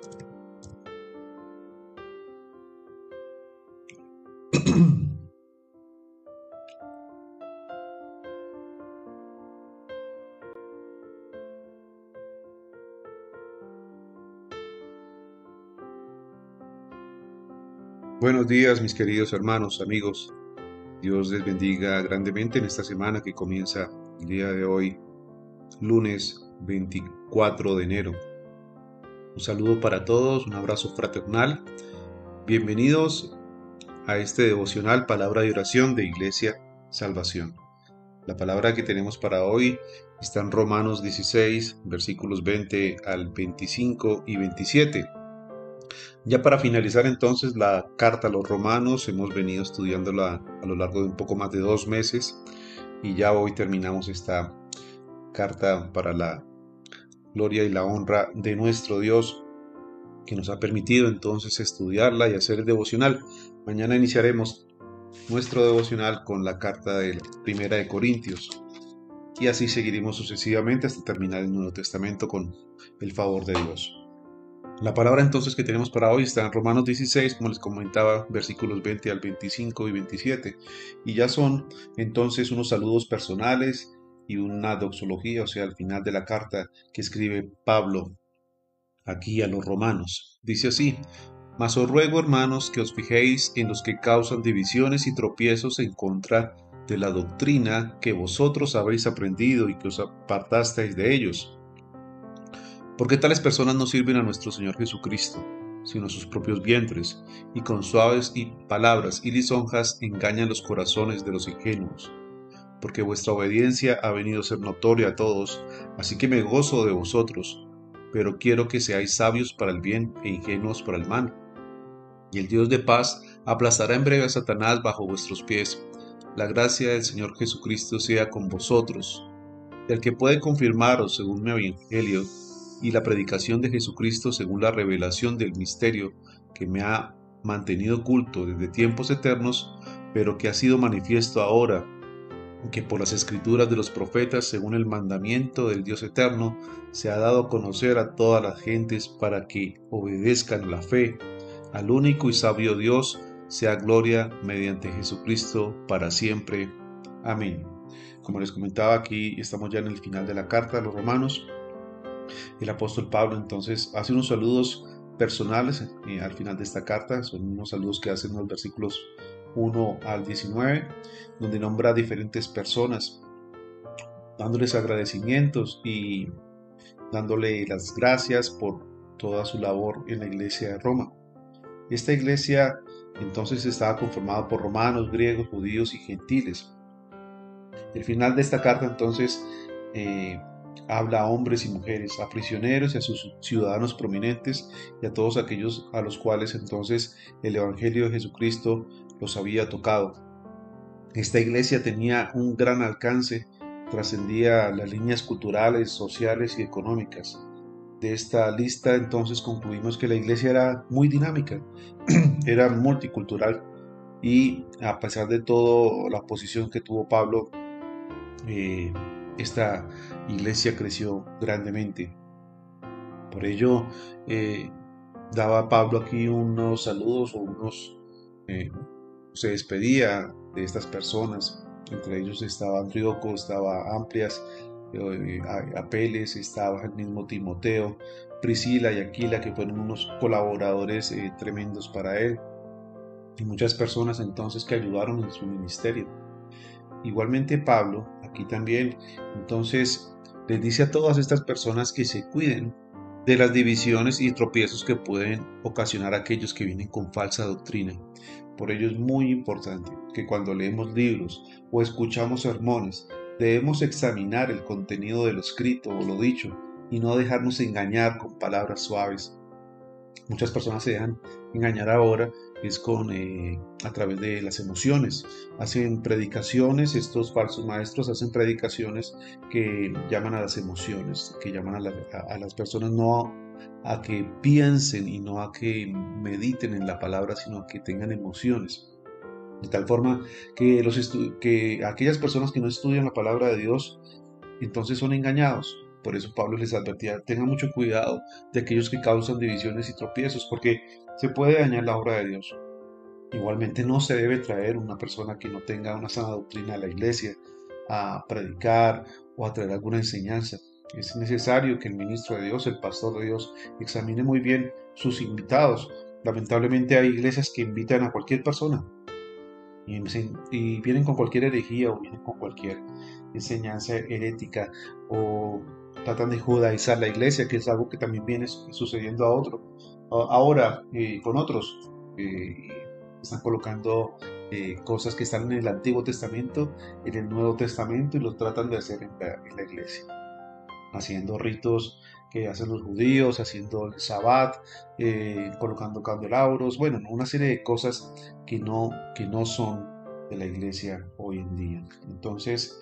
Buenos días mis queridos hermanos, amigos. Dios les bendiga grandemente en esta semana que comienza el día de hoy, lunes 24 de enero. Saludo para todos, un abrazo fraternal. Bienvenidos a este devocional Palabra de Oración de Iglesia Salvación. La palabra que tenemos para hoy está en Romanos 16, versículos 20 al 25 y 27 ya para finalizar entonces la carta a los romanos, hemos venido estudiándola a lo largo de un poco más de dos meses y ya hoy terminamos esta carta para la gloria y la honra de nuestro Dios que nos ha permitido entonces estudiarla y hacer el devocional. Mañana iniciaremos nuestro devocional con la carta de primera de Corintios y así seguiremos sucesivamente hasta terminar el Nuevo Testamento con el favor de Dios. La palabra entonces que tenemos para hoy está en Romanos 16, como les comentaba, versículos 20 al 25 y 27. Y ya son entonces unos saludos personales y una doxología, o sea, al final de la carta que escribe Pablo aquí a los romanos. Dice así, mas os ruego, hermanos, que os fijéis en los que causan divisiones y tropiezos en contra de la doctrina que vosotros habéis aprendido y que os apartasteis de ellos porque tales personas no sirven a nuestro Señor Jesucristo, sino a sus propios vientres, y con suaves y palabras y lisonjas engañan los corazones de los ingenuos. Porque vuestra obediencia ha venido a ser notoria a todos, así que me gozo de vosotros, pero quiero que seáis sabios para el bien e ingenuos para el mal. Y el Dios de paz aplastará en breve a Satanás bajo vuestros pies. La gracia del Señor Jesucristo sea con vosotros. El que puede confirmaros según mi evangelio, y la predicación de Jesucristo según la revelación del misterio que me ha mantenido oculto desde tiempos eternos, pero que ha sido manifiesto ahora, que por las escrituras de los profetas, según el mandamiento del Dios eterno, se ha dado a conocer a todas las gentes para que obedezcan la fe al único y sabio Dios, sea gloria mediante Jesucristo para siempre. Amén. Como les comentaba aquí, estamos ya en el final de la carta a los romanos. El apóstol Pablo entonces hace unos saludos personales eh, al final de esta carta, son unos saludos que hacen los versículos 1 al 19, donde nombra a diferentes personas, dándoles agradecimientos y dándole las gracias por toda su labor en la iglesia de Roma. Esta iglesia entonces estaba conformada por romanos, griegos, judíos y gentiles. El final de esta carta entonces eh, habla a hombres y mujeres, a prisioneros y a sus ciudadanos prominentes y a todos aquellos a los cuales entonces el Evangelio de Jesucristo los había tocado. Esta iglesia tenía un gran alcance, trascendía las líneas culturales, sociales y económicas. De esta lista entonces concluimos que la iglesia era muy dinámica, era multicultural y a pesar de todo la posición que tuvo Pablo, eh, esta iglesia creció grandemente. Por ello, eh, daba Pablo aquí unos saludos o unos... Eh, se despedía de estas personas. Entre ellos estaba Antrioco, estaba Amplias, eh, Apeles, estaba el mismo Timoteo, Priscila y Aquila, que fueron unos colaboradores tremendos para él. Y muchas personas entonces que ayudaron en su ministerio. Igualmente Pablo aquí también. Entonces, les dice a todas estas personas que se cuiden de las divisiones y tropiezos que pueden ocasionar aquellos que vienen con falsa doctrina. Por ello es muy importante que cuando leemos libros o escuchamos sermones, debemos examinar el contenido de lo escrito o lo dicho y no dejarnos engañar con palabras suaves. Muchas personas se dejan engañar ahora es con eh, a través de las emociones. Hacen predicaciones, estos falsos maestros hacen predicaciones que llaman a las emociones, que llaman a, las personas no a, que piensen y no a que mediten en la palabra, sino a que tengan emociones. De tal forma que, los que aquellas personas que no estudian la palabra de Dios, entonces son engañados Por eso Pablo les advertía, tengan mucho cuidado de aquellos que causan divisiones y tropiezos, porque se puede dañar la obra de Dios. Igualmente no se debe traer una persona que no tenga una sana doctrina a la iglesia a predicar o a traer alguna enseñanza. Es necesario que el ministro de Dios, el pastor de Dios, examine muy bien sus invitados. Lamentablemente hay iglesias que invitan a cualquier persona y, vienen con cualquier herejía o vienen con cualquier enseñanza herética o tratan de judaizar la iglesia, que es algo que también viene sucediendo a otro, ahora eh, con otros. Eh, están colocando eh, cosas que están en el Antiguo Testamento, en el Nuevo Testamento y lo tratan de hacer en la, iglesia, haciendo ritos que hacen los judíos, haciendo el sabbat, eh, colocando candelabros, bueno, una serie de cosas que no, que no son de la iglesia hoy en día. Entonces,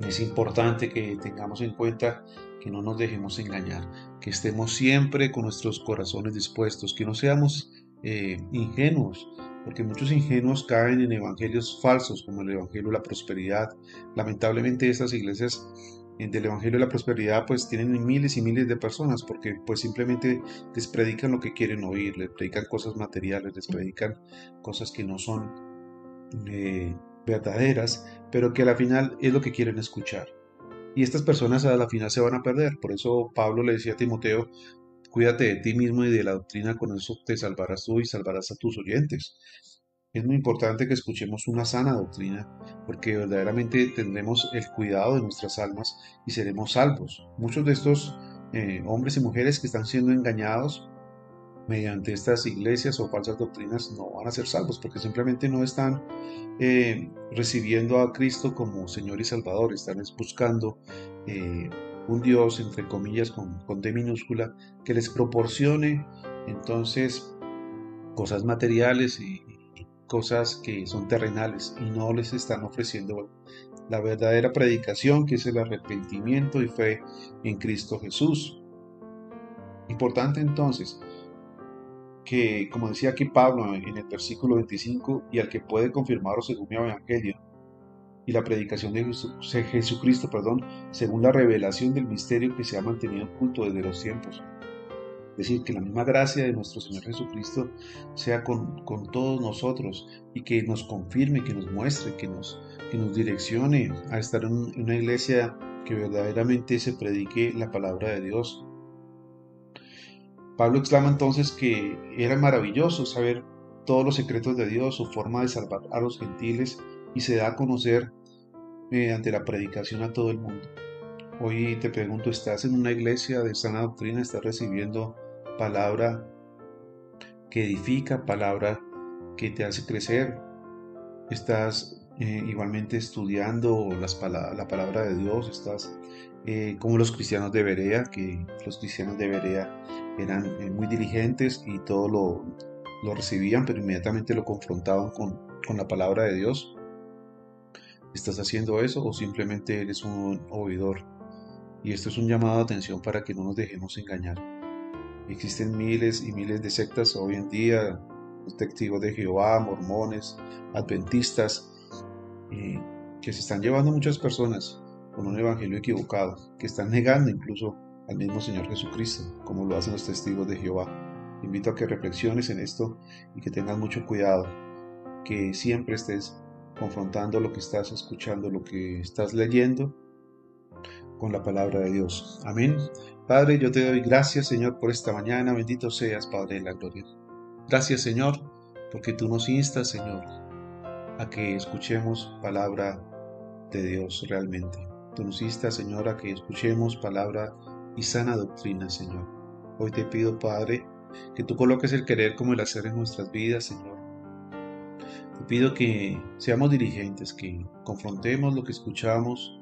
es importante que tengamos en cuenta que no nos dejemos engañar, que estemos siempre con nuestros corazones dispuestos, que no seamos eh, ingenuos, porque muchos ingenuos caen en evangelios falsos, como el Evangelio de la Prosperidad. Lamentablemente estas iglesias del Evangelio de la Prosperidad pues tienen miles y miles de personas porque pues simplemente les predican lo que quieren oír, les predican cosas materiales, les predican cosas que no son eh, verdaderas, pero que a la final es lo que quieren escuchar. Y estas personas a la final se van a perder. Por eso Pablo le decía a Timoteo, Cuídate de ti mismo y de la doctrina, con eso te salvarás tú y salvarás a tus oyentes. Es muy importante que escuchemos una sana doctrina, porque verdaderamente tendremos el cuidado de nuestras almas y seremos salvos. Muchos de estos eh, hombres y mujeres que están siendo engañados mediante estas iglesias o falsas doctrinas no van a ser salvos porque simplemente no están eh, recibiendo a Cristo como Señor y Salvador, están buscando eh, un Dios, entre comillas, con, con D minúscula, que les proporcione entonces cosas materiales y, cosas que son terrenales y no les están ofreciendo la verdadera predicación que es el arrepentimiento y fe en Cristo Jesús. Importante entonces que, como decía aquí Pablo en el versículo 25, y al que puede confirmaros según mi evangelio, y la predicación de Jesucristo, perdón, según la revelación del misterio que se ha mantenido oculto desde los tiempos. Decir, que la misma gracia de nuestro Señor Jesucristo sea con, todos nosotros y que nos confirme, que nos muestre, que nos, que nos direccione a estar en una iglesia que verdaderamente se predique la palabra de Dios. Pablo exclama entonces que era maravilloso saber todos los secretos de Dios, su forma de salvar a los gentiles y se da a conocer mediante la predicación a todo el mundo. Hoy te pregunto, ¿estás en una iglesia de sana doctrina? ¿Estás recibiendo palabra que edifica, palabra que te hace crecer? ¿Estás eh, igualmente estudiando las la palabra de Dios? ¿Estás eh, como los cristianos de Berea, que los cristianos de Berea eran eh, muy diligentes y todo lo, lo, recibían, pero inmediatamente lo confrontaban con, con la palabra de Dios? ¿Estás haciendo eso o simplemente eres un oidor? Y esto es un llamado de atención para que no nos dejemos engañar. Existen miles y miles de sectas hoy en día, testigos de Jehová, mormones, adventistas, que se están llevando muchas personas con un evangelio equivocado, que están negando incluso al mismo Señor Jesucristo, como lo hacen los testigos de Jehová. invito a que reflexiones en esto y que tengas mucho cuidado, que siempre estés confrontando lo que estás escuchando, lo que estás leyendo con la palabra de Dios. Amén. Padre, yo te doy gracias, Señor, por esta mañana. Bendito seas, Padre de la gloria. Gracias, Señor, porque tú nos instas, Señor, a que escuchemos palabra de Dios realmente. Tú nos instas, Señor, a que escuchemos palabra y sana doctrina, Señor. Hoy te pido, Padre, que tú coloques el querer como el hacer en nuestras vidas, Señor te pido que seamos dirigentes, que confrontemos lo que escuchamos,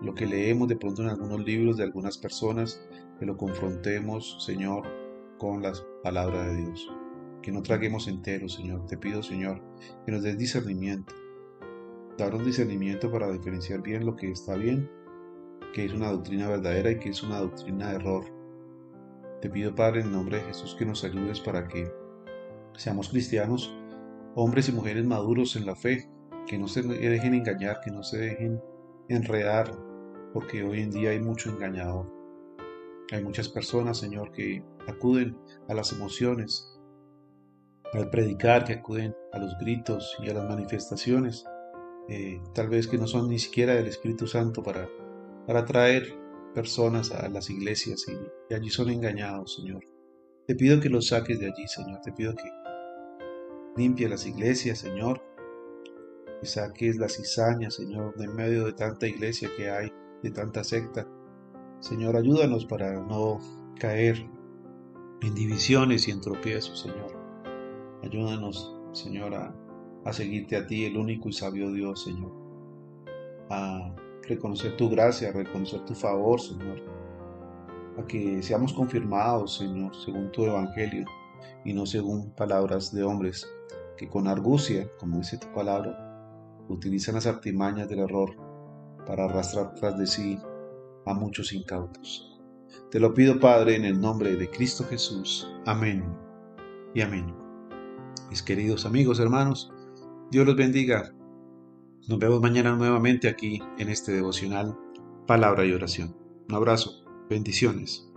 lo que leemos de pronto en algunos libros de algunas personas, que lo confrontemos, Señor, con la palabra de Dios. Que no traguemos enteros, Señor. Te pido, Señor, que nos des discernimiento. Daros discernimiento para diferenciar bien lo que está bien, que es una doctrina verdadera y que es una doctrina de error. Te pido, Padre, en nombre de Jesús, que nos ayudes para que seamos cristianos hombres y mujeres maduros en la fe, que no se dejen engañar, que no se dejen enredar porque hoy en día hay mucho engañador. Hay muchas personas, Señor, que acuden a las emociones, al predicar, que acuden a los gritos y a las manifestaciones, eh, tal vez que no son ni siquiera del Espíritu Santo para, para traer personas a las iglesias y, allí son engañados, Señor. Te pido que los saques de allí, Señor. Te pido que limpie las iglesias, Señor. Que saques la cizaña, Señor, de en medio de tanta iglesia que hay, de tanta secta. Señor, ayúdanos para no caer en divisiones y en tropiezos, Señor. Ayúdanos, Señor, a, seguirte a ti, el único y sabio Dios, Señor. A reconocer tu gracia, a reconocer tu favor, Señor. A que seamos confirmados, Señor, según tu evangelio y no según palabras de hombres que con argucia, como dice tu palabra, utilizan las artimañas del error para arrastrar tras de sí a muchos incautos. Te lo pido, Padre, en el nombre de Cristo Jesús. Amén y amén. Mis queridos amigos, hermanos, Dios los bendiga. Nos vemos mañana nuevamente aquí en este devocional Palabra y Oración. Un abrazo. Bendiciones.